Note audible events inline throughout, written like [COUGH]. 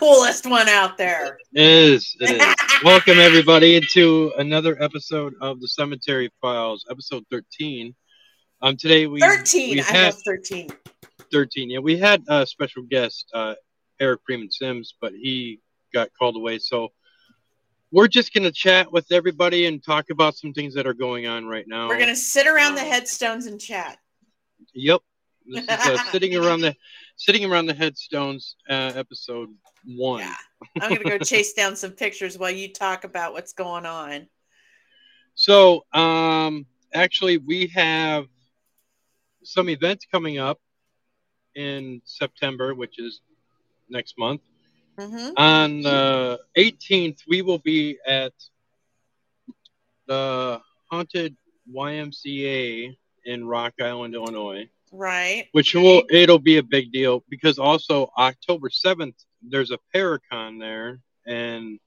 coolest one out there. It is. It is. [LAUGHS] Welcome everybody into another episode of the Cemetery Files, episode thirteen. Um, today we 13. we I had 13. thirteen. Yeah, we had a special guest, uh, Eric Freeman Sims, but he got called away. So we're just gonna chat with everybody and talk about some things that are going on right now. We're going to sit around the headstones and chat. Yep. This is uh, sitting around the sitting around the headstones, uh, episode one. Yeah. I'm going to go chase down some pictures while you talk about what's going on. So, um, actually, we have some events coming up in September, which is next month. hmm On the 18th, we will be at the Haunted YMCA in Rock Island, Illinois, Right. which will it'll be a big deal because also October 7th there's a Paracon there, and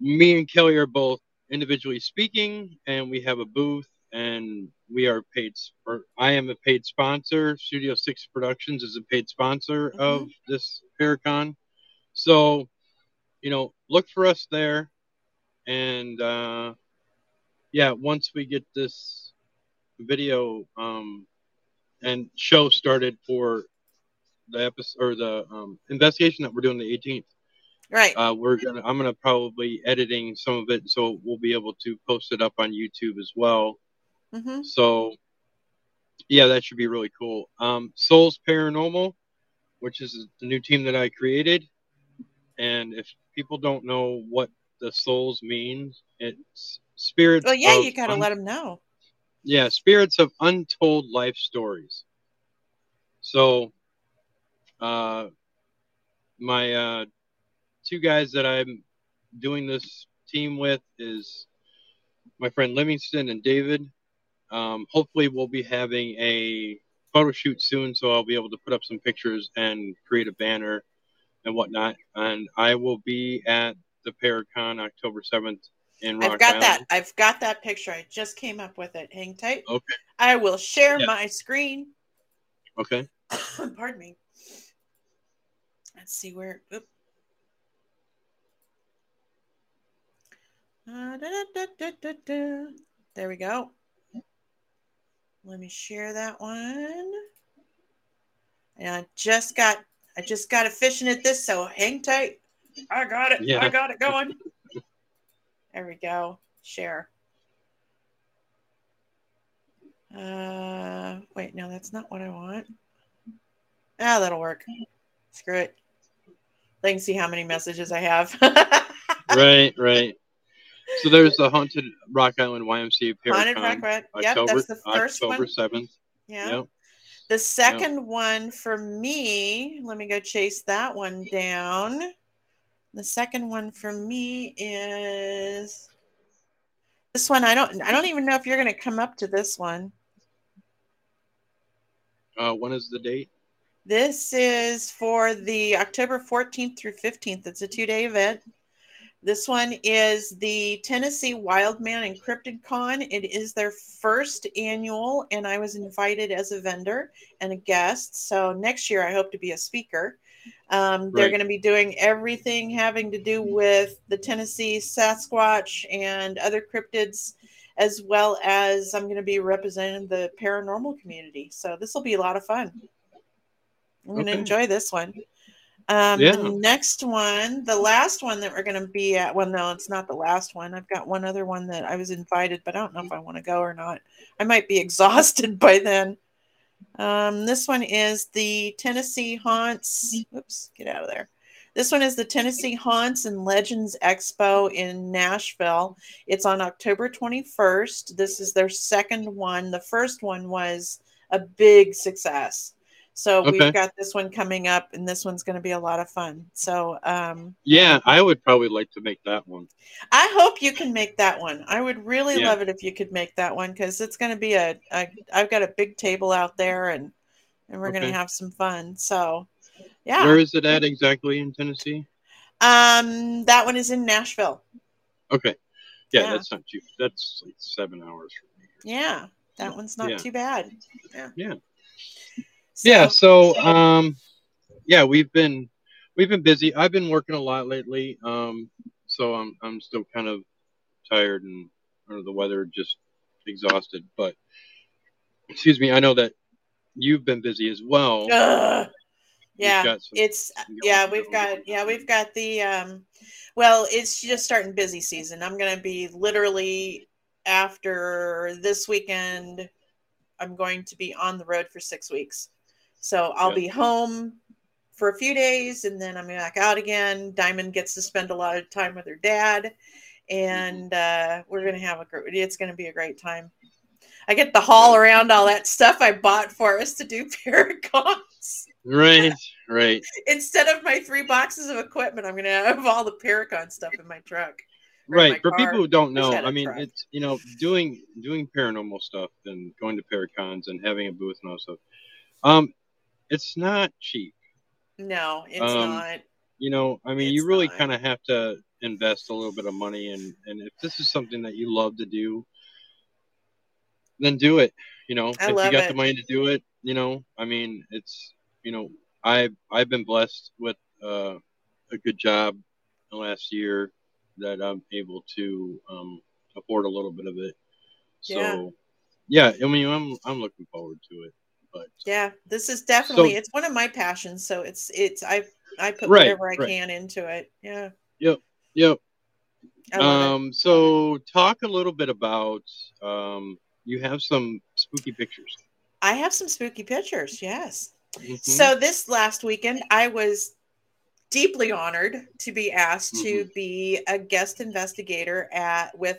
me and Kelly are both individually speaking, and we have a booth, and we are paid. Or I am a paid sponsor. Studio Six Productions is a paid sponsor of this Paracon, so you know, look for us there, and uh, yeah, once we get this video um, and show started for the episode or the um, investigation that we're doing the 18th Right. uh, we're gonna i'm gonna probably editing some of it so we'll be able to post it up on youtube as well. Hmm so yeah that should be really cool. Um, souls paranormal which is the new team that i created. And if people don't know what the souls means it's spirits Well, yeah, you got to un- let them know. Yeah spirits of untold life stories. So uh my uh two guys that i'm doing this team with is my friend livingston and david. Um hopefully we'll be having a photo shoot soon so i'll be able to put up some pictures and create a banner and whatnot. And i will be at the paracon october 7th in rock I've got Island. that. I've got that picture. I just came up with it. Hang tight. okay I will share Yeah. my screen. okay [COUGHS] Pardon me. Let's see where. Oop. Uh, da, da, da. There we go. Let me share that one. And I just got I just got a efficient at this, so hang tight. I got it. Yeah. I got it going. There we go. Share. Uh wait, no, that's not what I want. Ah, that'll work. Screw it. They can see how many messages I have. [LAUGHS] right, right. So there's the haunted Rock Island YMCA Haunted Rock Red. Yep, October that's the first October one. seventh. Yeah. Yep. The second one for me, let me go chase that one down. The second one for me is this one. I don't I don't even know if you're gonna come up to this one. Uh, when is the date? This is for the October 14th through 15th. It's a two-day event. This one is the Tennessee Wildman and Cryptid Con. It is their first annual, and I was invited as a vendor and a guest. So next year, I hope to be a speaker. Um, they're Right. going to be doing everything having to do with the Tennessee Sasquatch and other cryptids, as well as I'm going to be representing the paranormal community. So this will be a lot of fun. I'm going to Okay. enjoy this one. Um, Yeah. The next one, the last one that we're going to be at, well, no, it's not the last one. I've got one other one that I was invited, but I don't know if I want to go or not. I might be [LAUGHS] exhausted by then. Um, this one is the Tennessee Haunts. Oops, get out of there. This one is the Tennessee Haunts and Legends Expo in Nashville. It's on October 21st. This is their second one. The first one was a big success. So Okay. we've got this one coming up, and this one's going to be a lot of fun. So um, Yeah, I would probably like to make that one. I hope you can make that one. I would really Yeah. love it if you could make that one because it's going to be a, a. I've got a big table out there, and and we're going to have some fun. So, yeah. Where is it at exactly in Tennessee? um, that one is in Nashville. Okay. Yeah, Yeah. that's not too. That's like seven hours from me. Yeah, that one's not Yeah. too bad. Yeah. Yeah. Yeah. So, um, yeah, we've been we've been busy. I've been working a lot lately, um, so I'm I'm still kind of tired and under the weather, just exhausted. But excuse me, I know that you've been busy as well. You've Yeah, some- it's yeah, we've got yeah, we've got the um well, it's just starting busy season. I'm going to be literally after this weekend I'm going to be on the road for 6 weeks. So I'll Yeah. be home for a few days and then I'm back out again. Diamond gets to spend a lot of time with her dad and uh we're going to have a great it's going to be a great time. I get to haul around all that stuff I bought for us to do [LAUGHS] Paracons Right, right, instead of my three boxes of equipment, I'm gonna have all the Paracon stuff in my truck. In my right. For car. people who don't know, I know, had a I mean, truck. it's you know doing doing paranormal stuff and going to Paracons and having a booth and all that stuff. Um, it's not cheap. No, it's Um, not. You know, I mean, It's you really kind of have to invest a little bit of money, and and if this is something that you love to do, then do it. You know, I if you got it. the money to do it, you know, I mean, it's you know, I I've been blessed with uh, a good job the last year that I'm able to um, afford a little bit of it. So, yeah, I mean, I'm I'm looking forward to it. But Yeah, this is definitely So- it's one of my passions. So it's it's I I put Right, whatever I right. can into it. Yeah, yep. Yep. love it. Um, so talk a little bit about um, you have some spooky pictures. I have some spooky pictures. Yes. Mhm. So this last weekend, I was deeply honored to be asked to be a guest investigator at with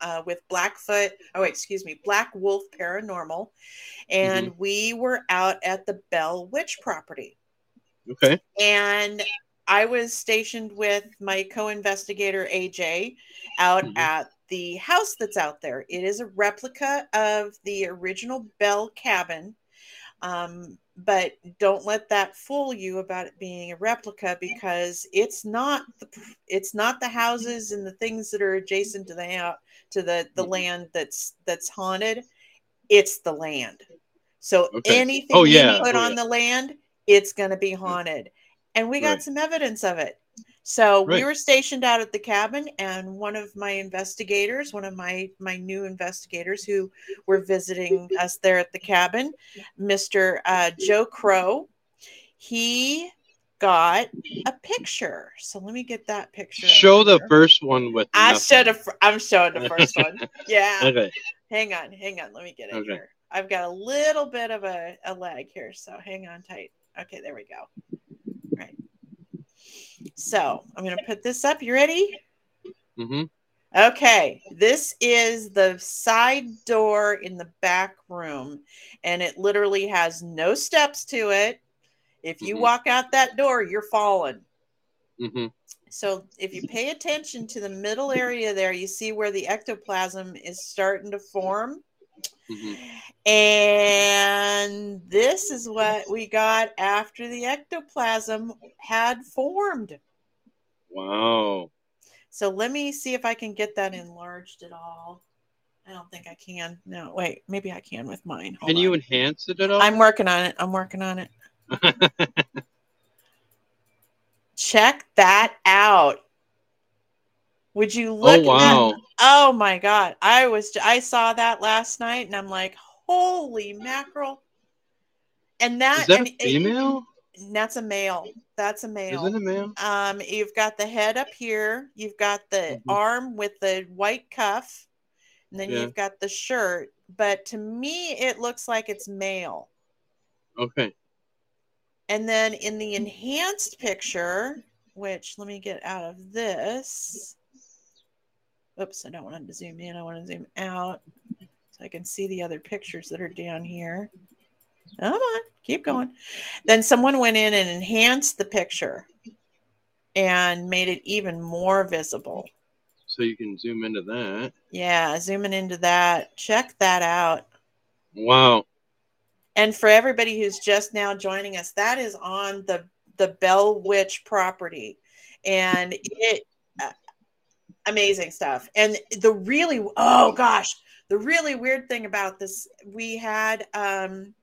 uh, with Blackfoot. Oh, wait, excuse me, Black Wolf Paranormal, and we were out at the Bell Witch property, okay, and I was stationed with my co-investigator AJ out Mhm. at the house that's out there. It is a replica of the original Bell cabin. Um, but don't let that fool you about it being a replica because it's not the it's not the houses and the things that are adjacent to the to the the Mhm. land that's that's haunted. It's the land. So Okay. anything Oh, yeah. you put Oh, on yeah. the land, it's going to be haunted. And we got Right. some evidence of it. So we were stationed out at the cabin, and one of my investigators, one of my my new investigators who were visiting us there at the cabin, Mister uh, Joe Crow, he got a picture. So let me get that picture. show the first one with. I nothing. showed. A, I'm showing the first one. [LAUGHS] Yeah. Okay, Hang on, hang on. Let me get it Okay. here. I've got a little bit of a, a lag here, so hang on tight. Okay, there we go. So I'm gonna put this up. You ready? hmm Okay, this is the side door in the back room, and it literally has no steps to it. If you Mhm. walk out that door, you're falling. hmm So if you pay attention to the middle area there, you see where the ectoplasm is starting to form. Hmm And this is what we got after the ectoplasm had formed. Wow. So let me see if I can get that enlarged at all. I don't think I can. No, wait, maybe I can with mine. Hold Can you enhance it at all? I'm working on it. I'm working on it. [LAUGHS] Check that out. Would you look oh at that? wow. Oh my god. I was I saw that last night and I'm like, holy mackerel. And that, Is that and a it- female? that's a male. That's a male. Is it a male? Um, you've got the head up here. You've got the Mhm. arm with the white cuff, and then Yeah. you've got the shirt. But to me, it looks like it's male. Okay. And then in the enhanced picture, which let me get out of this. Oops, I don't want to zoom in. I want to zoom out so I can see the other pictures that are down here. Come on, keep going. Then someone went in and enhanced the picture and made it even more visible. So you can zoom into that. Yeah, zooming into that. Check that out. Wow. And for everybody who's just now joining us, that is on the the Bell Witch property, and it amazing stuff. And the really oh gosh, the really weird thing about this, we had um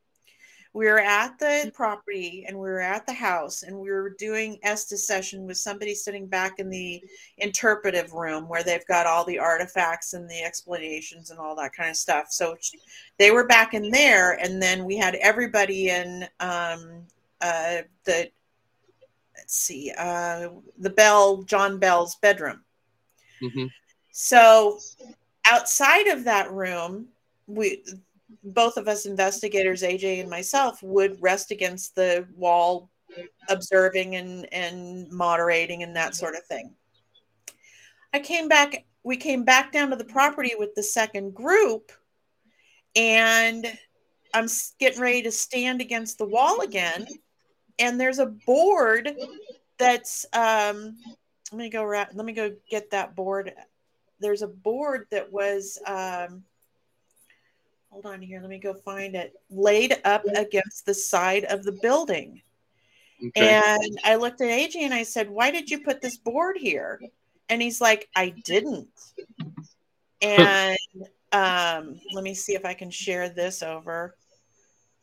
we were at the property and we were at the house and we were doing Estes session with somebody sitting back in the interpretive room where they've got all the artifacts and the explanations and all that kind of stuff. So they were back in there, and then we had everybody in um, uh, the let's see, uh, the Bell John Bell's bedroom. Mm-hmm. So outside of that room, we both of us investigators, AJ and myself, would rest against the wall, observing and and moderating and that sort of thing. I came back. We came back down to the property with the second group, and I'm getting ready to stand against the wall again, and there's a board that's um, let me go let me go get that board. There's a board that was um, hold on here, let me go find it. Laid up against the side of the building. Okay. And I looked at AJ and I said, Why did you put this board here? And he's like, I didn't. And um, let me see if I can share this over.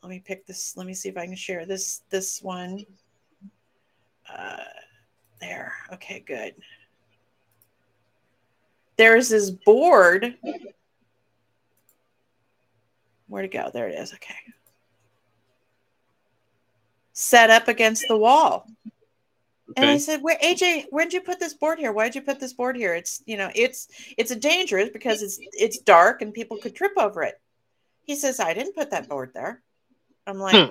Let me pick this. Let me see if I can share this this one. Uh, there. Okay, good. There's this board Where'd it go? There it is. Okay. Set up against the wall. Okay. And I said, "Where AJ, where'd you put this board here? Why'd you put this board here? It's you know, it's it's a dangerous because it's it's dark and people could trip over it." He says, "I didn't put that board there." I'm like, hmm.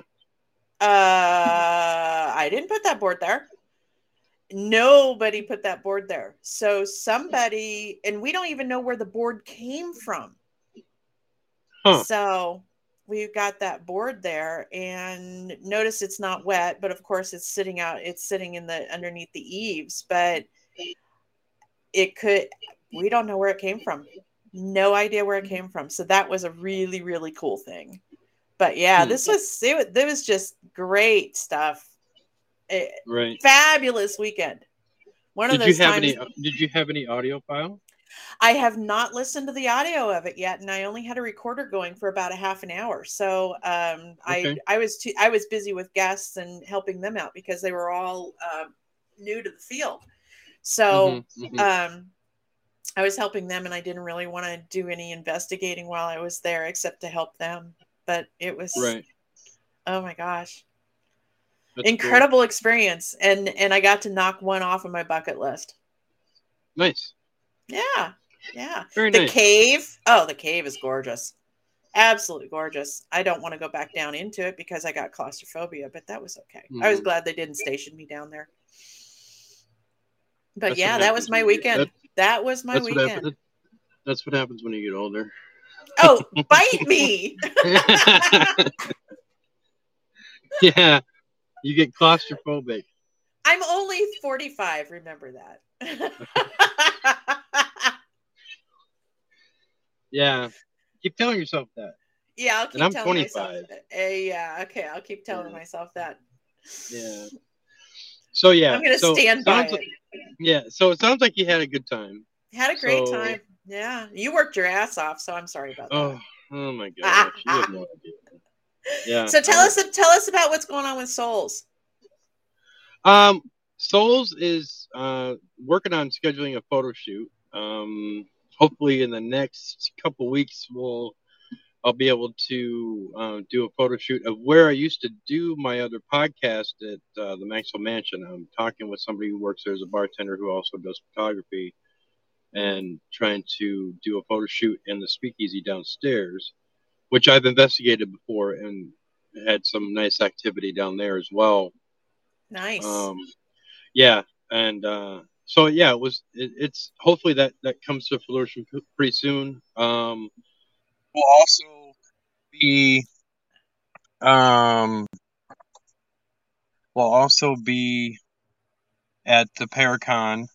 "Uh, I didn't put that board there." Nobody put that board there. So somebody, and we don't even know where the board came from. Huh. So we've got that board there and notice it's not wet, but of course it's sitting out, it's sitting in the underneath the eaves, but it could, we don't know where it came from. No idea where it came from. So that was a really, really cool thing. But yeah, hmm. this was, it, it was just great stuff. It, right. Fabulous weekend. One did of those you have times, any, did you have any audio file? I have not listened to the audio of it yet, and I only had a recorder going for about a half an hour. So um, okay. I I was too, I was busy with guests and helping them out because they were all um, new to the field. So mm-hmm, mm-hmm. Um, I was helping them, and I didn't really want to do any investigating while I was there, except to help them. But it was right. Oh my gosh. That's incredible cool. experience and and i got to knock one off of my bucket list nice yeah. Yeah. Very the nice. cave. Oh, the cave is gorgeous. Absolutely gorgeous. I don't want to go back down into it because I got claustrophobia, but that was okay. Mm-hmm. I was mm-hmm. glad they didn't station me down there. But that's yeah, that was my weekend. That, that was my that's weekend. What that's what happens when you get older. Oh, bite [LAUGHS] me. [LAUGHS] [LAUGHS] yeah. You get claustrophobic. I'm only 45, remember that. [LAUGHS] yeah. Keep telling yourself that. Yeah, I'll keep and I'm telling 25. myself. Uh, yeah, okay, I'll keep telling yeah. myself that. Yeah. So yeah, I'm gonna so stand by like, it. Yeah, so it sounds like you had a good time. Had a great so, time. Yeah, you worked your ass off, so I'm sorry about oh, that. Oh my god, no [LAUGHS] Yeah. So tell um, us tell us about what's going on with Souls. Um, Souls is uh, working on scheduling a photo shoot. Um, hopefully, in the next couple weeks, we'll I'll be able to uh, do a photo shoot of where I used to do my other podcast at uh, the Maxwell Mansion. I'm talking with somebody who works there as a bartender who also does photography, and trying to do a photo shoot in the speakeasy downstairs, which I've investigated before and had some nice activity down there as well. Nice. Um, yeah, and uh, so yeah, it was. It, it's hopefully that that comes to fruition pretty soon. Um, we'll also be um, we'll also be at the Paracon.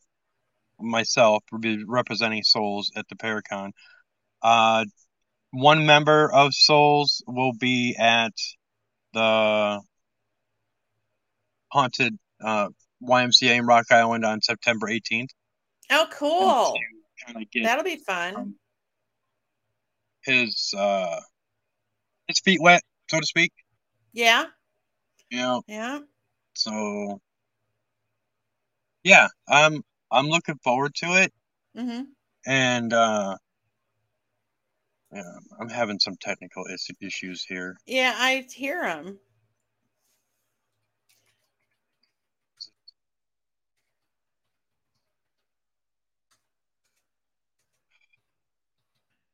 Myself will be representing Souls at the Paracon. Uh, one member of Souls will be at the haunted uh, YMCA in Rock Island on September 18th. Oh, cool! That'll be fun. Um, his uh, his feet wet, so to speak. Yeah. Yeah. Yeah. So yeah, I'm I'm looking forward to it, Mm-hmm. and uh, yeah, I'm having some technical is- issues here. Yeah, I hear them.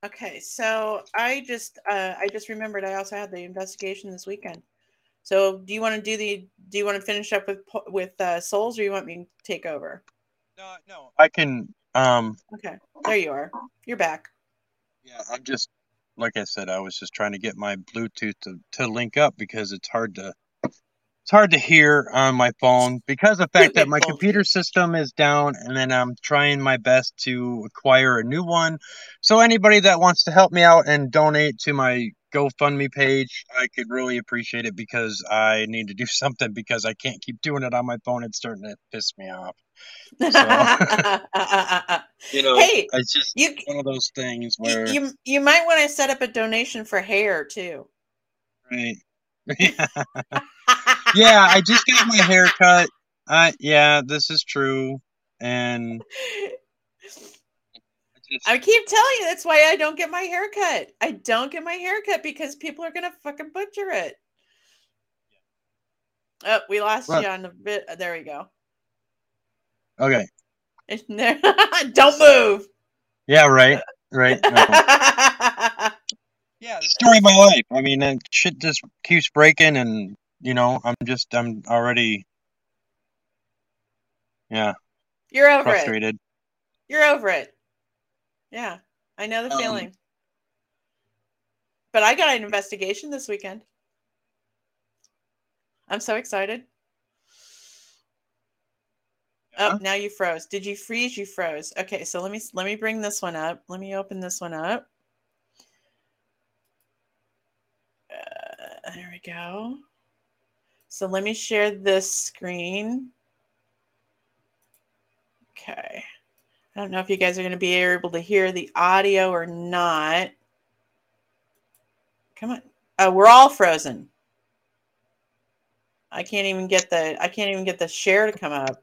Okay, so I just uh, I just remembered I also had the investigation this weekend. So do you want to do the do you want to finish up with with uh, souls or you want me to take over? No, no, I can. Um, Okay, there you are. You're back. Yeah, I'm just like I said, I was just trying to get my Bluetooth to, to link up because it's hard to it's hard to hear on my phone because of the fact that my [LAUGHS] computer system is down and then I'm trying my best to acquire a new one. So anybody that wants to help me out and donate to my GoFundMe page, I could really appreciate it because I need to do [LAUGHS] something because I can't keep doing it on my phone. It's starting to piss me off. [LAUGHS] You know, Hey, it's just you one of those things where you, you might want to set up a donation for hair too. right. [LAUGHS] yeah, I just got my hair cut. Uh, yeah, this is true. And I keep telling you that's why I don't get my hair cut. I don't get my hair cut because people are gonna fucking butcher it. Oh, we lost Well- you on the bit. There we go. Okay. There- [LAUGHS] don't move. Yeah, right. Right. [LAUGHS] no. Yeah, the story of my life. I mean, and shit just keeps breaking, and you know, I'm just, I'm already, yeah, You're over it. You're over it. Yeah, I know the Um, feeling. But I got an investigation this weekend. I'm so excited. Oh, now you froze. Did you freeze? You froze. Okay, so let me let me bring this one up. Let me open this one up. Uh, there we go. So let me share this screen. Okay. I don't know if you guys are going to be able to hear the audio or not. Come on. Oh, we're all frozen. I can't even get the I can't even get the share to come up.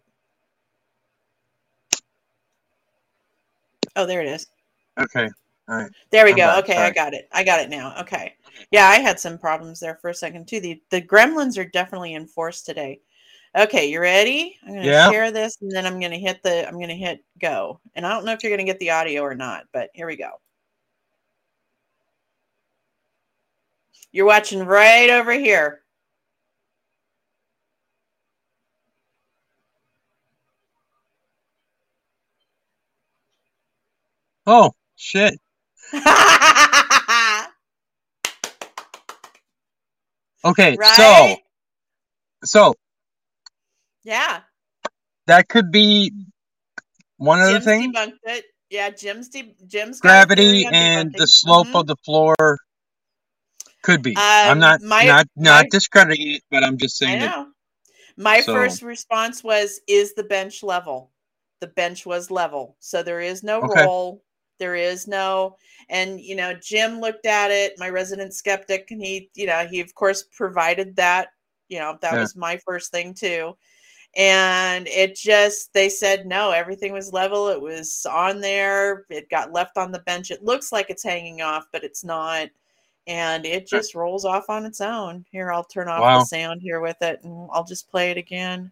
Oh, there it is. Okay. All right. There we I'm go. back, Okay, I got it. I got it now. Okay. Yeah, I had some problems there for a second too. The the gremlins are definitely in force today. Okay, you ready? I'm gonna Yeah. share this and then I'm gonna hit the I'm gonna hit go. And I don't know if you're gonna get the audio or not, but here we go. You're watching right over here. Oh shit. [LAUGHS] Okay. So, right? so yeah. that could be one other Jim's thing. debunked it. Yeah, Jim's de- Jim's Gravity and the slope Mhm. of the floor could be. I'm Um, not my- not not my- discrediting it, but I'm just I saying that. My So- first response was, "Is the bench level?" The bench was level, so there is no Okay. roll. There is no, and you know, Jim looked at it. My resident skeptic, and he, you know, he of course provided that. You know, that Yeah. was my first thing too. And it just, they said no, everything was level. It was on there. It got left on the bench. It looks like it's hanging off, but it's not and it just rolls off on its own. Here, I'll turn off Wow. the sound here with it, and I'll just play it again.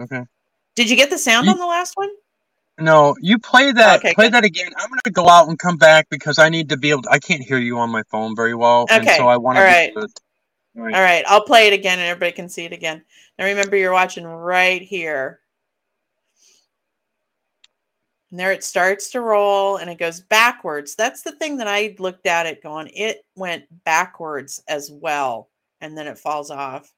Okay. Did you get the sound You- on the last one? No, you play that. Okay, play good. that again. I'm gonna go out and come back because I need to be able. To, I can't hear you on my phone very well, and so I want all to. All right. All right, I'll play it again, and everybody can see it again. Now remember, you're watching right here. And there it starts to roll and it goes backwards. That's the thing that I looked at it going, it went backwards as well. And then it falls off.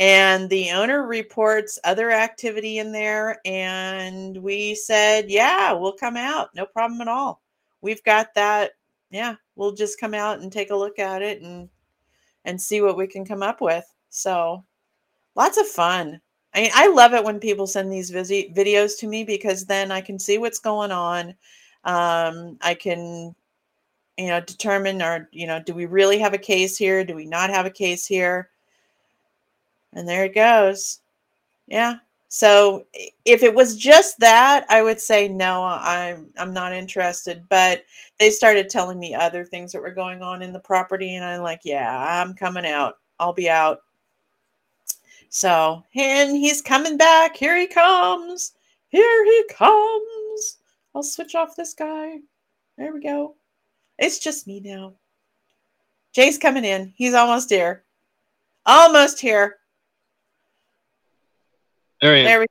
And the owner reports other activity in there. And we said, yeah, we'll come out. No problem at all. We've got that. Yeah, we'll just come out and take a look at it and and see what we can come up with. So lots of fun. I mean, I love it when people send these visi- videos to me because then I can see what's going on. Um, I can you know, determine or, you know, do we really have a case here? Do we not have a case here? And there it goes. Yeah. So if it was just that, I would say no, I'm I'm not interested. But they started telling me other things that were going on in the property, and I'm like, yeah, I'm coming out. I'll be out. So and he's coming back. Here he comes. Here he comes. I'll switch off this guy. There we go. It's just me now. Jay's coming in. He's almost here. Almost here. There he is. There we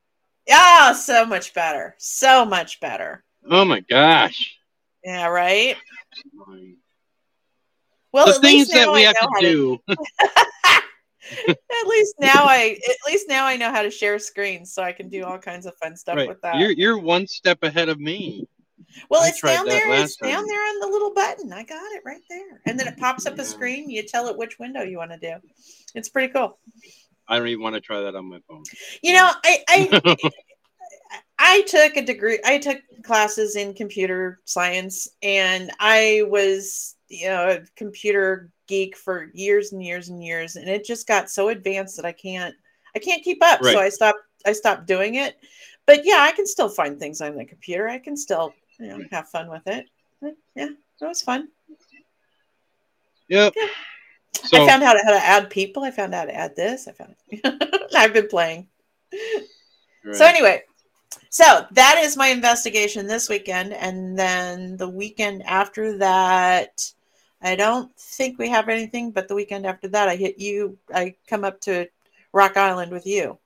Yeah, oh, so much better. So much better. Oh my gosh. Yeah, right? Well, the at things least now that we I have know to how do. [LAUGHS] [LAUGHS] at least now I at least now I know how to share screens so I can do all kinds of fun stuff right. with that. You're you're one step ahead of me. well, I it's down there. It's time. down there on the little button. I got it right there. And then it pops up Yeah. a screen. You tell it which window you want to do. It's pretty cool. I don't even want to try that on my phone. You know, I I [LAUGHS] I took a degree. I took classes in computer science, and I was you know a computer geek for years and years and years, and it just got so advanced that I can't I can't keep up. So I stopped I stopped doing it. But yeah, I can still find things on the computer. I can still you know have fun with it. But, yeah, it was fun. Yep. Yeah. So I found out how to add people. I found out how to add this. I found [LAUGHS] I've been playing. right. So anyway, so that is my investigation this weekend, and then the weekend after that, I don't think we have anything. But the weekend after that, I hit you. I come up to Rock Island with you.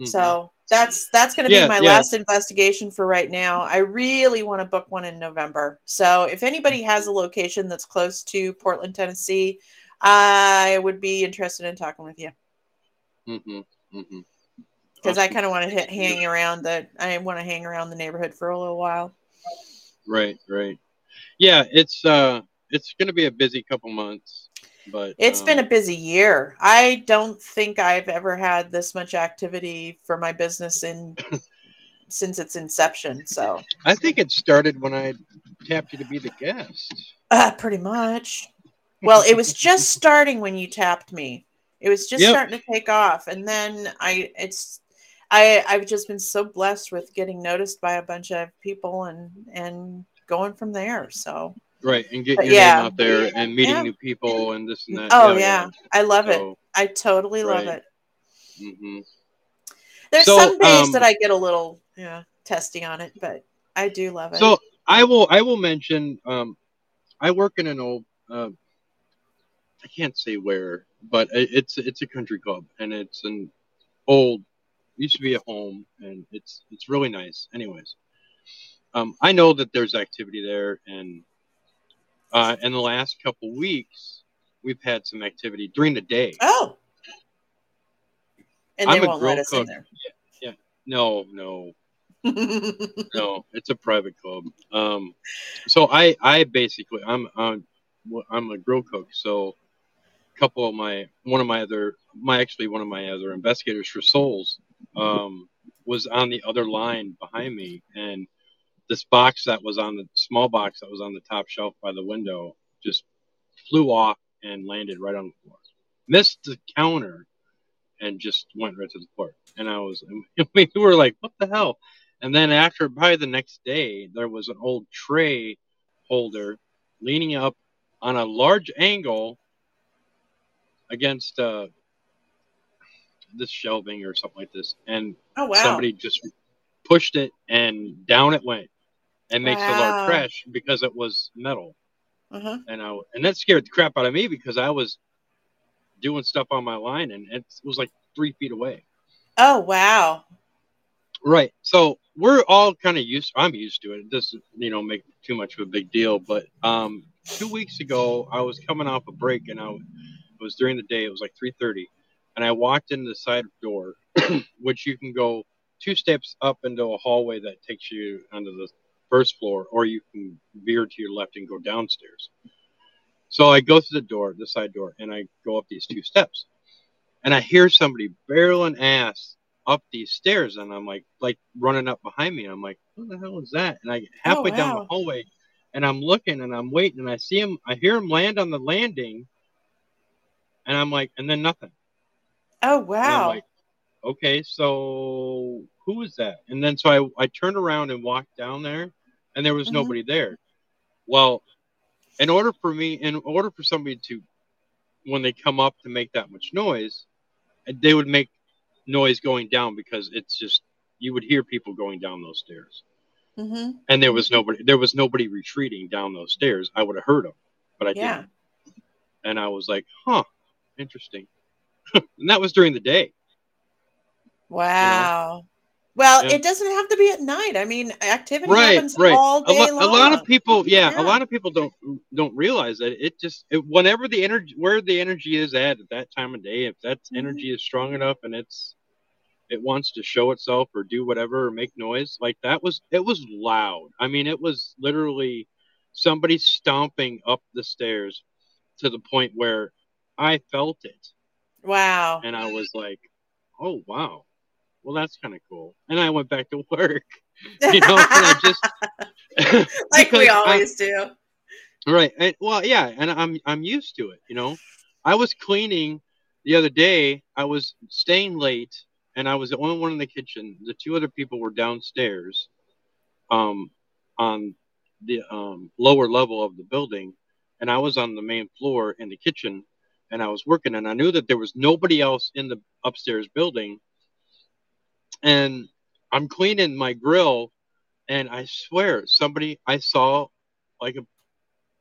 Mhm. So that's that's going to Yeah, be my yeah. last investigation for right now. I really want to book one in November. So if anybody has a location that's close to Portland, Tennessee, I would be interested in talking with you Mhm, mhm. because I kind of want to hang around the. I want to hang around the neighborhood for a little while. Right, right. Yeah, it's uh it's gonna be a busy couple months, but It's been a um, busy year. I don't think I've ever had this much activity for my business in [LAUGHS] since its inception. So, I think it started when I tapped you to be the guest. uh, pretty much. Well, it was just starting when you tapped me. It was just Yep. starting to take off, and then I it's I I've just been so blessed with getting noticed by a bunch of people and and going from there. So, Right, and getting your yeah. name out there and meeting Yeah. new people and this and that. oh yeah, I love it. I totally love right. it. mhm. There's So, some days um, that I get a little yeah testy on it, but I do love it. So I will I will mention um I work in an old uh, I can't say where, but it's it's a country club and it's an old used to be a home and it's it's really nice. Anyways, um, I know that there's activity there and uh, in the last couple weeks we've had some activity during the day. oh, and they I'm a won't let us in cook. No, no, [LAUGHS] no it's a private club um so i i basically i'm i'm i'm a grill cook so couple of my one of my other my actually one of my other investigators for souls um was on the other line behind me. And this box that was on the small box that was on the top shelf by the window just flew off and landed right on the floor. Missed the counter and just went right to the floor and i was [LAUGHS] we were like what the hell? And then after by the next day, there was an old tray holder leaning up on a large angle against uh, this shelving or something like this, and oh wow! somebody just pushed it and down it went, and makes a Wow. large crash because it was metal, uh-huh. and I and that scared the crap out of me because I was doing stuff on my line and it was like three feet away. Oh wow! Right. So we're all kind of used. I'm used to it. It doesn't, you know, make too much of a big deal. But um, two weeks ago, I was coming off a break, and I it was during the day. It was like 3:30, and I walked in the side door, [CLEARS THROAT] which you can go two steps up into a hallway that takes you onto the first floor, or you can veer to your left and go downstairs. So I go through the door, the side door, and I go up these two steps, and I hear somebody barreling ass up these stairs and I'm like like running up behind me. I'm like, what the hell is that? And I get halfway oh, down the hallway and I'm looking and I'm waiting and I see him. I hear him land on the landing, and I'm like, and then nothing. Oh wow. like, okay, so who is that? And then so I, I turned around and walked down there, and there was Mhm. nobody there. Well, in order for me, in order for somebody to, when they come up to make that much noise, they would make noise going down because it's just you would hear people going down those stairs, Mm-hmm. and there was nobody. There was nobody retreating down those stairs. I would have heard them, but I Yeah. didn't. And I was like, huh, interesting. [LAUGHS] and that was during the day. Wow. Well, Yeah. it doesn't have to be at night. I mean, activity right happens right all a, day lo- a lot of people yeah, Yeah. a lot of people don't don't realize that it just it, whenever the energy where the energy is at at that time of day if that Mhm. energy is strong enough and it's it wants to show itself or do whatever or make noise like that was it was loud i mean it was literally somebody stomping up the stairs to the point where i felt it Wow. and i was like oh wow well that's kind of cool and i went back to [LAUGHS] work you know and i just [LAUGHS] like we because I- always do. Right. And, well, yeah, and I'm I'm used to it. You know, I was cleaning the other day. I was staying late, and I was the only one in the kitchen. The two other people were downstairs, um, on the um, lower level of the building, and I was on the main floor in the kitchen, and I was working, and I knew that there was nobody else in the upstairs building, and I'm cleaning my grill, and I swear somebody I saw like a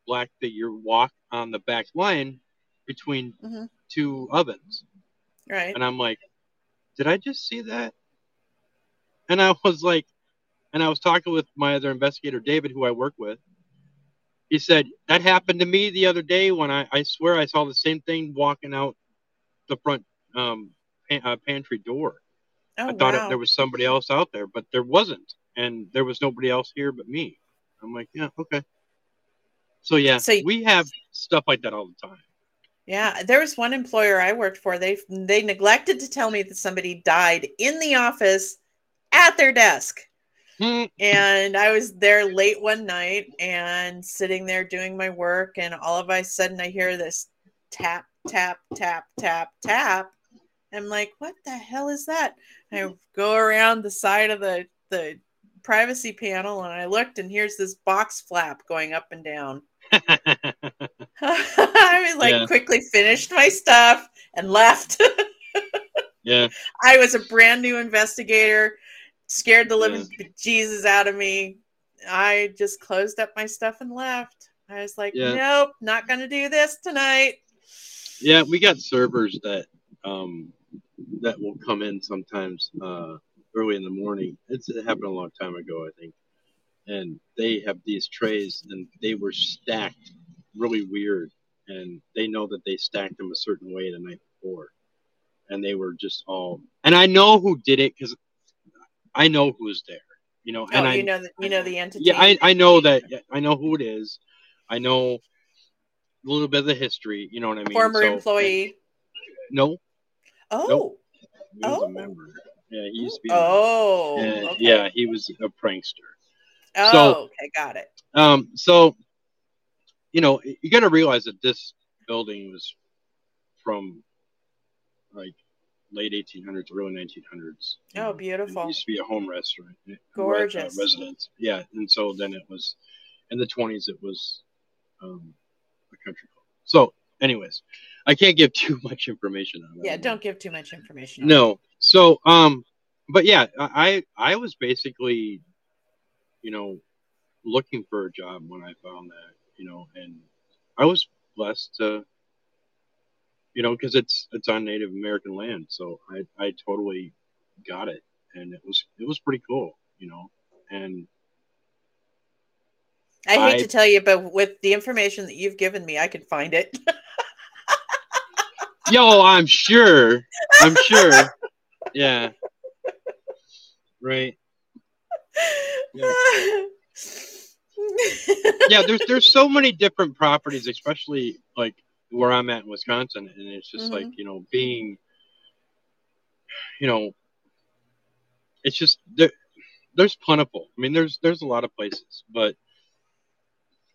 black figure walk on the back line between Mhm. two ovens. Right. And I'm like, did I just see that? And I was like, and I was talking with my other investigator, David, who I work with. He said, that happened to me the other day when I, I swear I saw the same thing walking out the front um, pan, uh, pantry door. Oh I thought it, there was somebody else out there, but there wasn't. And there was nobody else here but me. I'm like, yeah, okay. So, yeah, So- we have stuff like that all the time. Yeah, there was one employer I worked for. They they neglected to tell me that somebody died in the office at their desk. Hmm. And I was there late one night and sitting there doing my work and all of a sudden I hear this tap tap tap tap tap. I'm like, "What the hell is that?" And I go around the side of the the privacy panel and I looked and here's this box flap going up and down. [LAUGHS] I was like Yeah. quickly finished my stuff and left. [LAUGHS] yeah. I was a brand new investigator, scared the living Jesus out of me. I just closed up my stuff and left. I was like, Yeah. nope, not going to do this tonight. Yeah, we got servers that um that will come in sometimes uh early in the morning. It's it happened a long time ago, I think. And they have these trays and they were stacked really weird and they know that they stacked them a certain way the night before. And they were just all and I know who did it cuz I know who's there. You know, and oh, I know, the, you know the entity. yeah, I, I know that I know who it is. I know a little bit of the history, you know what I mean? former So- employee. No, Oh, he was Oh. a member. Yeah, he used to be. oh, and, okay. Yeah, he was a prankster. Oh, So- okay, got it. Um, so, you know, you got to realize that this building was from like late 1800s, early 1900s. Oh, beautiful. It used to be a home restaurant. uh, Gorgeous. residence. Yeah, and so then it was in the 20s. It was um, a country club. So, anyways, I can't give [LAUGHS] too much information on that. Yeah, don't give too much information. on No. So, um, but yeah, I I was basically, you know, looking for a job when I found that, you know, and I was blessed to, you know, because it's it's on Native American land, so I I totally got it, and it was it was pretty cool, you know, and I hate I- to tell you, but with the information that you've given me, I can find it. [LAUGHS] yo, I'm sure, I'm sure, yeah, right. [LAUGHS] yeah, there's there's so many different properties, especially like where I'm at in Wisconsin, and it's just like mm-hmm. you know being, you know, it's just there. There's plentiful. I mean, there's there's a lot of places, but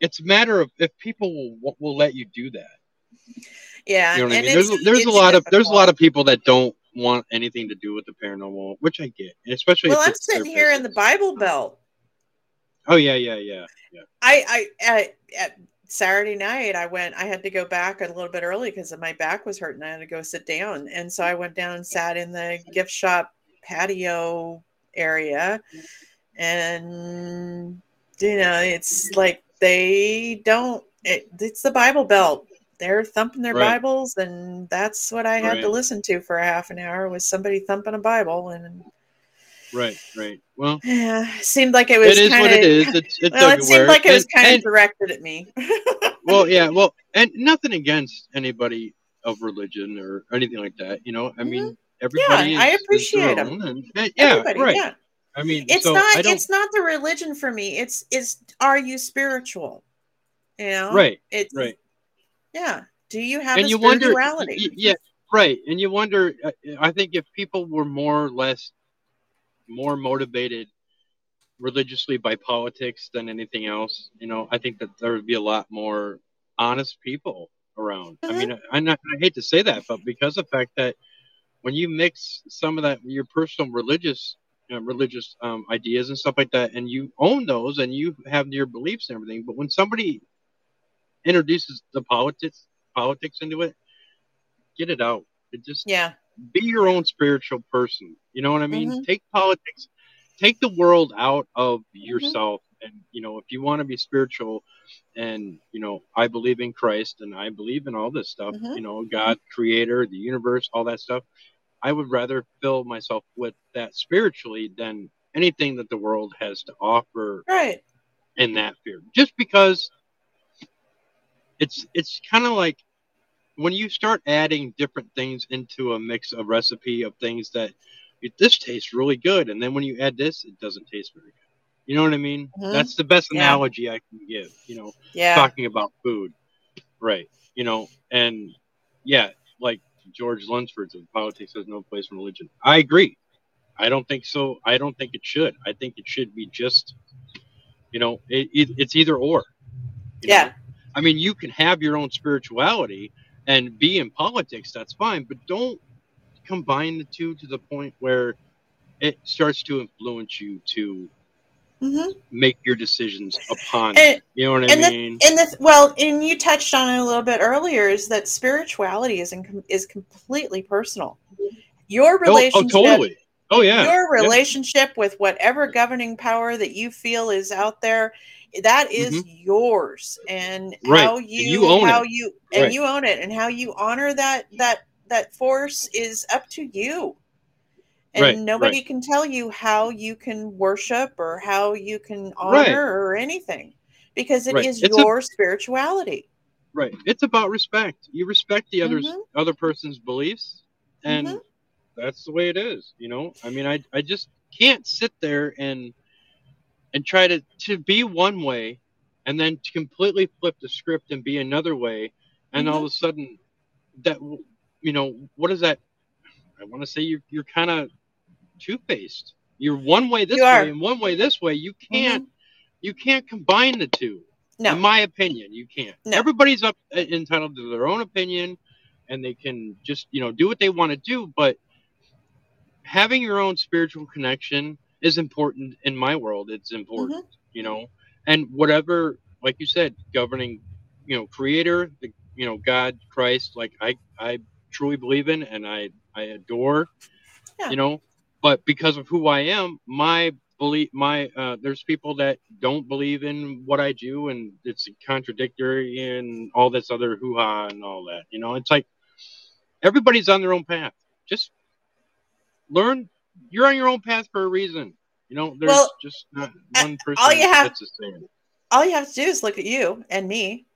it's a matter of if people will will let you do that. Yeah, You know what I and mean? There's there's a lot of there's a lot of people that don't want anything to do with the paranormal, which I get, especially. Well, I'm sitting here in the. Bible Belt. Oh yeah, yeah, yeah, yeah. I, I at Saturday night, I went. I had to go back a little bit early because my back was hurting. I had to go sit down, and so I went down and sat in the gift shop patio area, and you know, it's like they don't. It, it's the Bible Belt. They're thumping their Right. Bibles, and that's what I had to listen to for a half an hour was somebody thumping a Bible, and Right, right. Well, yeah, seemed like it was it is kind what it is. It's it's Well, it seemed like it was kind of directed at me. [LAUGHS] well, yeah, well, and nothing against anybody of religion or anything like that. You know, I mean, everybody. Mm-hmm. I is- is appreciate their 'em. own, and- and- yeah, Everybody, right. yeah. I mean, It's so not I don't. it's not the religion for me. It's is are you spiritual? You know? Right, It's right. yeah. Do you have and a you wonder, spirituality? y- yeah, right. And you wonder. uh, I think if people were more or less more motivated religiously by politics than anything else, you know, I think that there would be a lot more honest people around. I Mhm. mean, I, not, I hate to say that, but because of the fact that when you mix some of that your personal religious you know, religious um, ideas and stuff like that, and you own those and you have your beliefs and everything, but when somebody introduces the politics politics into it, get it out. It just yeah. Be your own spiritual person. You know what I mean? Mhm. Take politics, take the world out of Mm-hmm. yourself. And, you know, if you want to be spiritual and, you know, I believe in Christ and I believe in all this stuff, Mhm. you know, God, creator, the universe, all that stuff, I would rather fill myself with that spiritually than anything that the world has to offer Right. in that field. Just because it's it's kind of like when you start adding different things into a mix of recipe of things that this tastes really good, and then when you add this, it doesn't taste very good. You know what I mean? Mhm. That's the best Yeah. analogy I can give. You know, Yeah. talking about food, right? You know, and yeah, like George Lunsford's politics has no place in religion. I agree. I don't think so. I don't think it should. I think it should be just, you know, it, it, it's either or. you know? Yeah. I mean, you can have your own spirituality and be in politics. That's fine, but don't combine the two to the point where it starts to influence you to hmm make your decisions upon. And- it. You know what I and the- mean? And this, well, and you touched on it a little bit earlier, is that spirituality is in, is completely personal. Your oh, relationship, oh, totally. Oh yeah. your Yeah. relationship with whatever governing power that you feel is out there, that is yours, and Mm-hmm. Right. how And you, you own how it. you, and Right. you own it, and how you honor that that that force is up to you. And Right, nobody can tell you how you can worship or how you can honor or anything because it is. It's a- your spirituality. Right. It's about respect. You respect the other's Mhm. other person's beliefs, and Mhm. that's the way it is. You know. I mean, I I just can't sit there and and try to to be one way, and then to completely flip the script and be another way, and all of a sudden, that you know what is that? I want to say you're you're kind of two faced. You're one way this You way and one way this way. You can't you can't combine the two. No. In my opinion, you can't. No. Everybody's up uh, entitled to their own opinion, and they can just you know do what they want to do. But having your own spiritual connection is important in my world. It's important, you know, and whatever, like you said, governing, you know, Creator, the you know God, Christ, like I I truly believe in and I I adore, Yeah. you know, but because of who I am, my belief my uh, there's people that don't believe in what I do and it's contradictory and all this other hoo ha and all that. You know, it's like everybody's on their own path. Just learn you're on your own path for a reason. You know, there's Well, just not one person all you have- that's the same. All you have to do is look at you and me.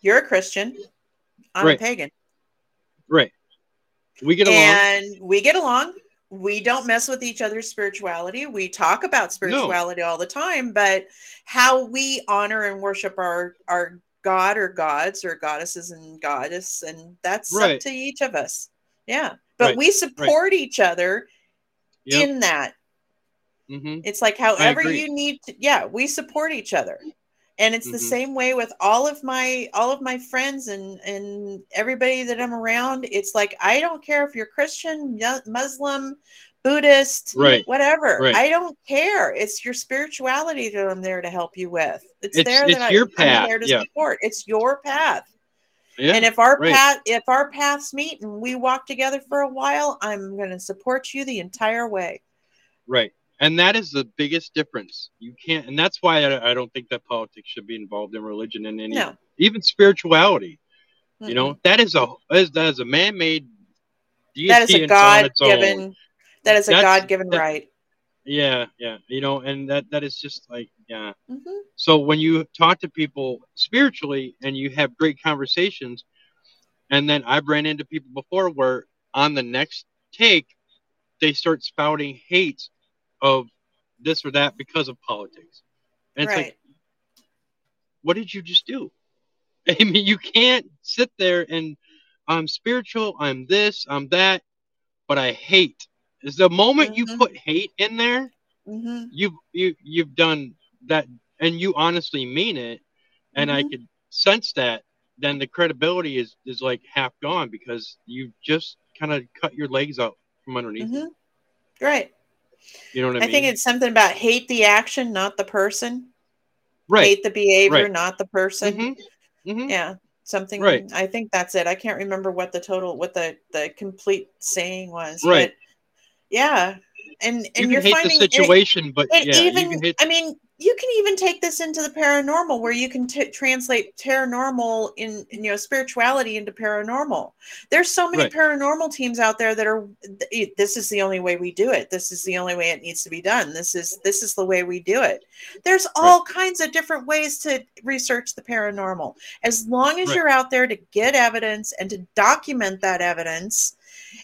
You're a Christian. I'm Right. a pagan. Right. We get along. And we get along. We don't mess with each other's spirituality. We talk about spirituality all the time, but how we honor and worship our our god or gods or goddesses and goddess, and that's up to each of us. Yeah. But Right, we support each other Yep. in that. hmm It's like however you need to, yeah, we support each other. and it's the Mhm. same way with all of my all of my friends and and everybody that i'm around it's like i don't care if you're christian muslim buddhist Right. whatever Right. i don't care it's your spirituality that i'm there to help you with it's, It's- there it's that your I, i'm path, there to yeah. support it's your path Yeah. and if our right. path if our paths meet and we walk together for a while i'm going to support you the entire way Right. And that is the biggest difference. You can't, and that's why I, I don't think that politics should be involved in religion and any, no even spirituality. You Mm-mm. know, that is a that is, that is a man-made that is a and it's on its own. god-given that is a god-given right Yeah, yeah. You know, and that that is just like yeah. Mhm. So when you talk to people spiritually and you have great conversations, and then I've ran into people before where on the next take they start spouting hate of this or that because of politics. And it's right like, what did you just do? [LAUGHS] I mean, you can't sit there and I'm spiritual, I'm this, I'm that, but I hate. Is the moment you Mhm. put hate in there, hmm you've you you've done that and you honestly mean it and i Mhm. could sense that then the credibility is is like half gone because you just kind of cut your legs out from underneath hmm right you know what i, I mean think it's something about hate the action, not the person. right Hate the behavior, right. not the person. hmm hmm Yeah, something. Right. I think that's it. I can't remember what the total, what the the complete saying was. Right. Yeah, and and you are hate finding the it- situation but It yeah even, hate I mean, you can even take this into the paranormal, where you can t- translate paranormal in, in, you know, spirituality into paranormal. There's so many Right. paranormal teams out there that are. th- This is the only way we do it. This is the only way it needs to be done. This is this is the way we do it. There's all kinds of different ways to research the paranormal. As long as Right. you're out there to get evidence and to document that evidence,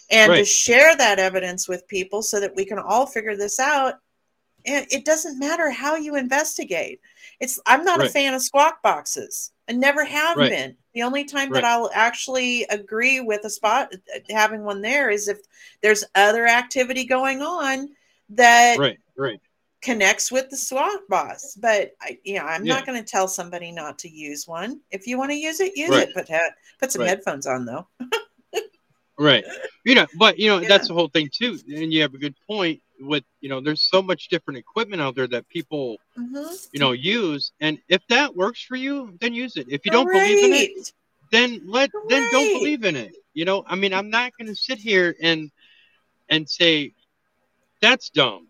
and to share that evidence with people so that we can all figure this out and it doesn't matter how you investigate it's i'm not a fan of squawk boxes i never have Right. been the only time Right. that i'll actually agree with a spot having one there is if there's other activity going on that right right connects with the squawk box but i you know i'm Yeah. not going to tell somebody not to use one if you want to use it use Right. it but ha- put some Right. headphones on though [LAUGHS] right you know but you know Yeah. that's the whole thing too and you have a good point with you know there's so much different equipment out there that people Mhm. you know use and if that works for you then use it if you don't believe in it then let then don't believe in it you know i mean i'm not going to sit here and and say that's dumb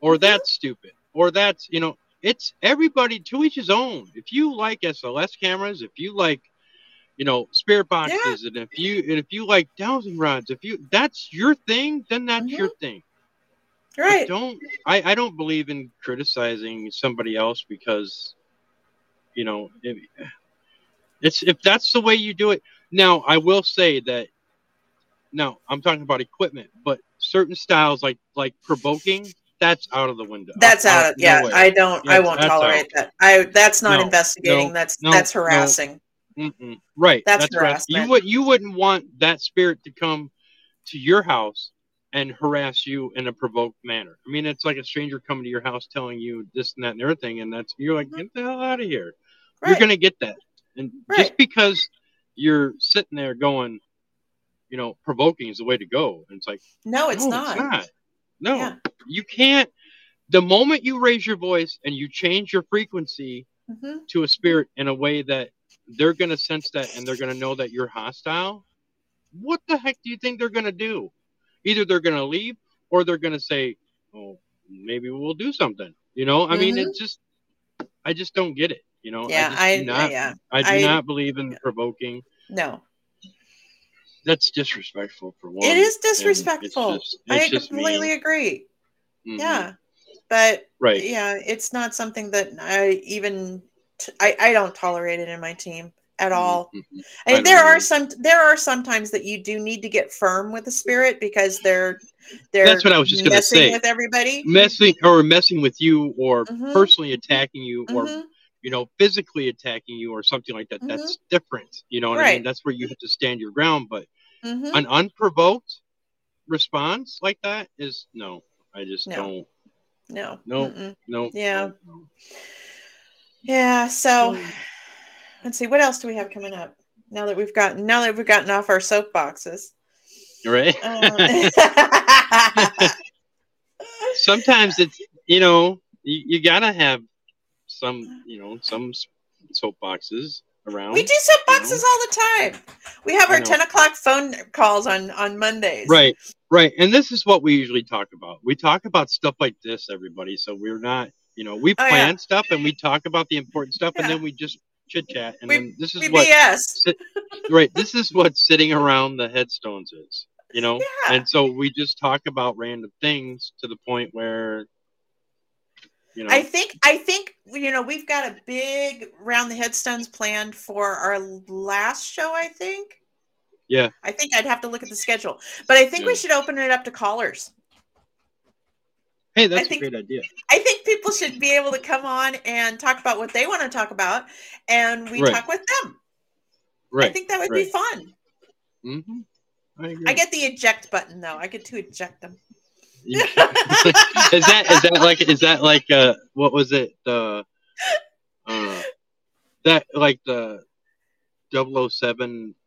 or Mhm. that's stupid or that's you know it's everybody to each his own if you like sls cameras if you like you know spirit boxes and if you and if you like dowsing rods if you that's your thing then that's Mhm. your thing But right don't I, I don't believe in criticizing somebody else because you know if, it's if that's the way you do it now i will say that now i'm talking about equipment but certain styles like like provoking that's out of the window That's Out- out out- of yeah. way. I don't. I won't tolerate that. I that's not No, investigating. no, that's that's harassing. Mm-mm. right. That's that's, harass- you would you wouldn't want that spirit to come to your house and harass you in a provoked manner. I mean it's like a stranger coming to your house telling you this and that and everything and that's you're like Mhm. get the hell out of here Right. you're gonna get that. And just because you're sitting there going you know provoking is the way to go. And it's like no, it's no, not. it's not. no. Yeah. you can't the moment you raise your voice and you change your frequency hmm to a spirit in a way that they're going to sense that and they're going to know that you're hostile, what the heck do you think they're going to do? Either they're going to leave or they're going to say, "Oh, maybe we'll do something." You know, I mean, Mhm. it just, I just don't get it. You know, Yeah, I I, do not, yeah. I do I- not believe in provoking. No, That's disrespectful for one. it is and it's disrespectful. just- I it's just completely agree. Mhm. Yeah, but Right. yeah, it's not something that I even I I don't tolerate it in my team at all. Mhm. I mean, there are some there are sometimes that you do need to get firm with the spirit because they're they're That's what I was just gonna messing say. with everybody. Messing or messing with you or Mhm. personally attacking you or Mhm. you know, physically attacking you or something like that. That's different. You know what I mean? Mm-hmm. That's where you have to stand your ground. But Mhm. an unprovoked response like that is no. I just No. don't. No. No. Mm-mm. No. Yeah. no, no. Yeah. So let's see. What else do we have coming up? Now that we've gotten now that we've gotten off our soapboxes. Right. Uh, [LAUGHS] Sometimes it's you know you, you gotta have some you know some soapboxes around. we do soapboxes all the time. We have our ten o'clock phone calls on on Mondays. Right, right. And this is what we usually talk about. We talk about stuff like this, everybody. So we're not, you know, we Oh, yeah. plan stuff and we talk about the important stuff and then we just chit chat. And We- then this is what, BS. [LAUGHS] right, this is what sitting around the headstones is, you know? Yeah. And so we just talk about random things to the point where, you know, I think I think you know we've got a big round the headstones planned for our last show. I think. Yeah. I think I'd have to look at the schedule, but I think we should open it up to callers. Hey, that's think- a great idea. I think people should be able to come on and talk about what they want to talk about, and we Right. talk with them. Right. I think that would be right. fun. hmm I. I get the eject button though. I get to eject them. Yeah. [LAUGHS] is that is that like is that like uh what was it the uh that like the 007 car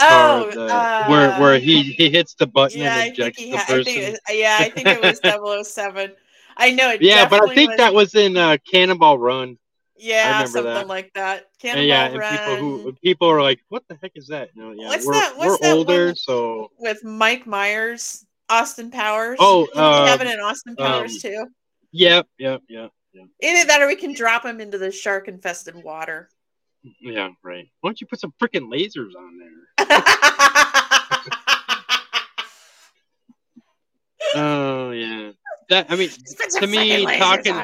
Oh, the, uh, where where he he hits the button yeah, I and think ejects he the ha- I person think it, yeah, I think it was [LAUGHS] 007. I know it. yeah but I think was- that was in uh Cannonball Run yeah, something that. like that. and Cannonball yeah and people who people are like what the heck is that you know, yeah What's we're, that- what's we're that older so with Mike Myers, Austin Powers. Oh, have um, it in Austin Powers um, too. yep yep yep yep Either that, or we can drop him into the shark-infested water. Yeah right why don't you put some freaking lasers on there [LAUGHS] oh yeah that I mean Just put some To me, talking-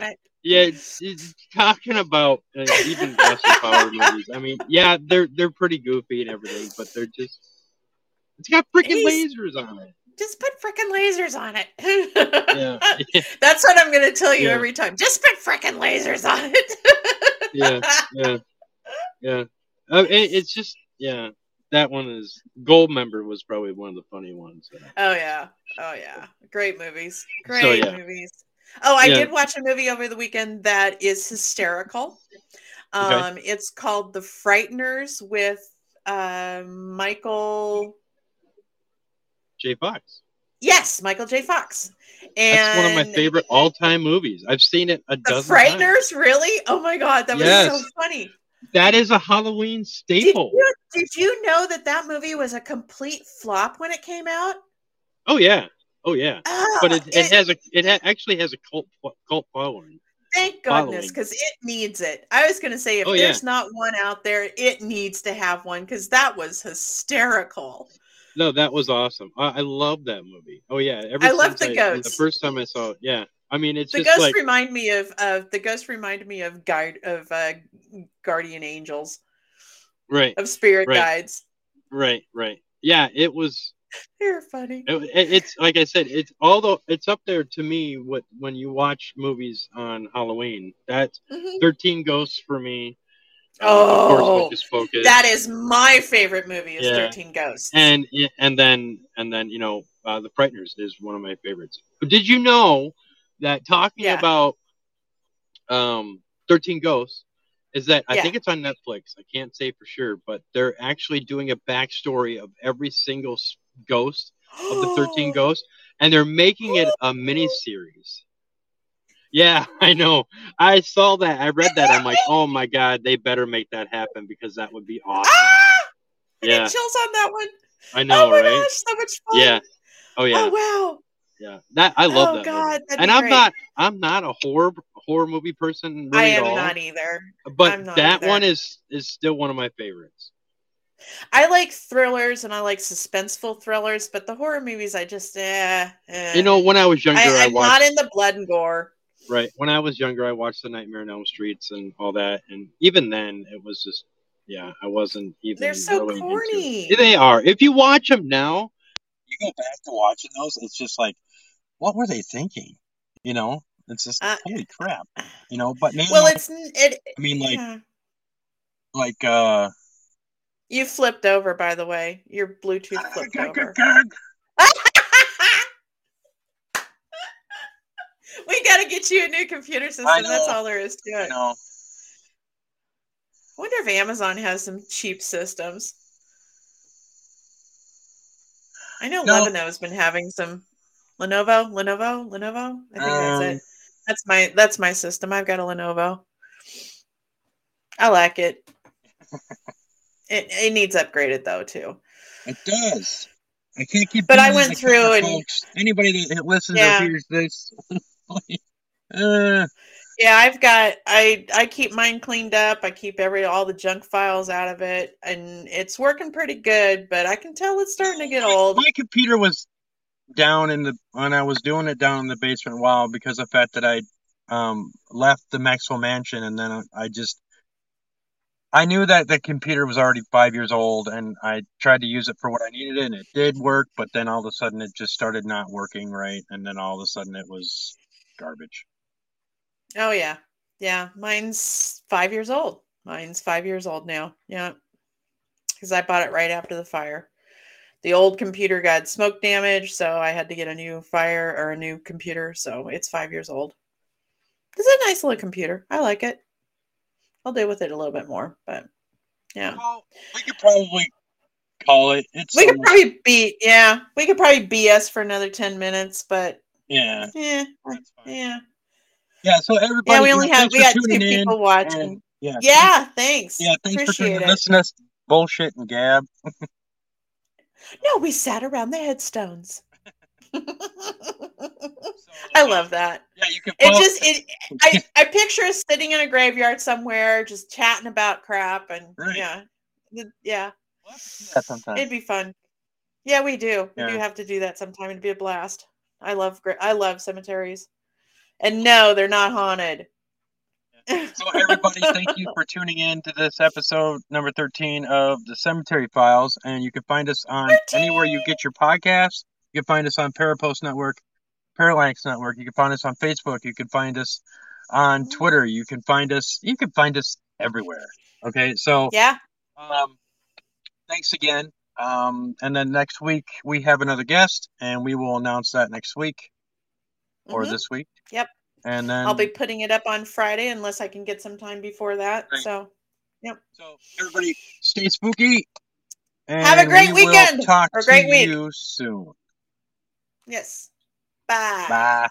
Yeah, it's, it's talking about uh, even Austin [LAUGHS] Power movies. I mean, yeah, they're they're pretty goofy and everything, but they're just it's got freaking lasers on it. Just put freaking lasers on it. Yeah, [LAUGHS] That's what I'm going to tell you Yeah. every time. Just put freaking lasers on it. yeah, yeah, yeah. Uh, it, it's just yeah. That one is Goldmember was probably one of the funny ones. Oh yeah. Oh yeah. Great movies. Great So, yeah. movies. Oh, I Yeah. did watch a movie over the weekend that is hysterical. Okay. Um, it's called The Frighteners with uh, Michael. J. Fox. Yes, Michael J. Fox. And That's one of my favorite all-time movies. I've seen it a The dozen times. Frighteners, really? Oh my god, that was Yes. so funny. That is a Halloween Did staple. you, did you know that that movie was a complete flop when it came out? Oh yeah, oh yeah. Oh, But it, it has a it ha- actually has a cult cult following. Thank goodness, because it needs it. I was going to say, if Oh, yeah. there's not one out there, it needs to have one because that was hysterical. No, that was awesome. I, I love that movie. Oh yeah, I love the I- The first time I saw it, yeah. I mean, it's The just ghosts like remind me of of the ghosts remind me of guide of uh, guardian angels right, of spirit Right. guides. right, right. Yeah, it was. [LAUGHS] They're funny. It, it- it's like I said. It's although it's up there to me. What when you watch movies on Halloween, that's Mhm. Thirteen Ghosts for me. uh, Oh, of course, Pocus. That is my favorite movie. Is Yeah. Thirteen Ghosts. and and then and then you know uh, the frighteners is one of my favorites But did you know that talking Yeah. about um 13 ghosts is that i Yeah. think it's on netflix i can't say for sure but they're actually doing a backstory of every single ghost of the 13 [GASPS] ghosts and they're making it a mini series yeah [LAUGHS] i know i saw that i read that i'm like oh my god they better make that happen because that would be awesome Ah! I yeah chills on that one. i know oh my right gosh, so much fun. yeah oh yeah Oh wow. Yeah, that I love Oh, that. God, movie. that'd and be I'm great. not I'm not a horror horror movie person really I at am all. not either. but not that either. one is is still one of my favorites. I like thrillers and I like suspenseful thrillers, but the horror movies I just eh. eh. You know, when I was younger, I, I, I'm watched not in the blood and gore. right when I was younger, I watched The Nightmare on Elm Streets and all that, and even then, it was just yeah, I wasn't even. They're so really into corny. They are. If you watch them now, You go back to watching those, it's just like, what were they thinking? You know, it's just Uh, holy crap. You know, but now, Well, it's it. I mean, like, yeah. like, uh, You flipped over, by the way. Your Bluetooth flipped over. [LAUGHS] we got to get you a new computer system. That's all there is to it. I know. wonder if Amazon has some cheap systems. I know No. Lenovo's been having some Lenovo, Lenovo, Lenovo. I think that's Um, it. That's my that's my system. I've got a Lenovo. I like it. [LAUGHS] it it needs upgraded though too. It does. I can't keep. But I went through and- folks. anybody that listens Yeah. or hears this, [LAUGHS] uh, Yeah, I've got I I keep mine cleaned up. I keep every all the junk files out of it and it's working pretty good, but I can tell it's starting to get old. my computer was down in the when I was doing it down in the basement while because of the fact that I um left the Maxwell Mansion and then I, I just I knew that the computer was already five years old and I tried to use it for what I needed and it did work, but then all of a sudden it just started not working right and then all of a sudden it was garbage. Oh yeah. Yeah, mine's 5 years old. Mine's 5 years old now. Yeah. Cuz I bought it right after the fire. The old computer got smoke damage, so I had to get a new fire or a new computer, so it's 5 years old. It's a nice little computer. I like it. I'll deal with it a little bit more, but yeah. Well, we could probably call it. It's We could probably be yeah, we could probably BS for another 10 minutes, but yeah, yeah, yeah. Yeah, so everybody, Yeah, we only have we for got two people watching. and- yeah, Yeah, thanks. yeah, thanks for Appreciate in. it. Listen to us bullshit and gab. [LAUGHS] No, we sat around the headstones. [LAUGHS] I love that. Yeah, you can. It just it I, [LAUGHS] I picture us sitting in a graveyard somewhere just chatting about crap and Right. yeah. The- Yeah, We'll have to do that sometime. it'd be fun. Yeah, we do. We do have to do that sometime. It'd be a blast. I love gra- I love cemeteries. And no, they're not haunted. So everybody, thank you for tuning in to this episode number thirteen of the Cemetery Files, and you can find us on anywhere you get your podcasts. You can find us on Parapost Network, Parallax Network. You can find us on Facebook. You can find us on Twitter. You can find us. You can find us everywhere. Okay, so Yeah. um, thanks again. Um, and then next week we have another guest, and we will announce that next week or mhm. this week. Yep. And then I'll be putting it up on Friday unless I can get some time before that. Right. So yep. So everybody, stay spooky. And Have a great we weekend, Talk or great to week. you soon. yes. Bye. Bye.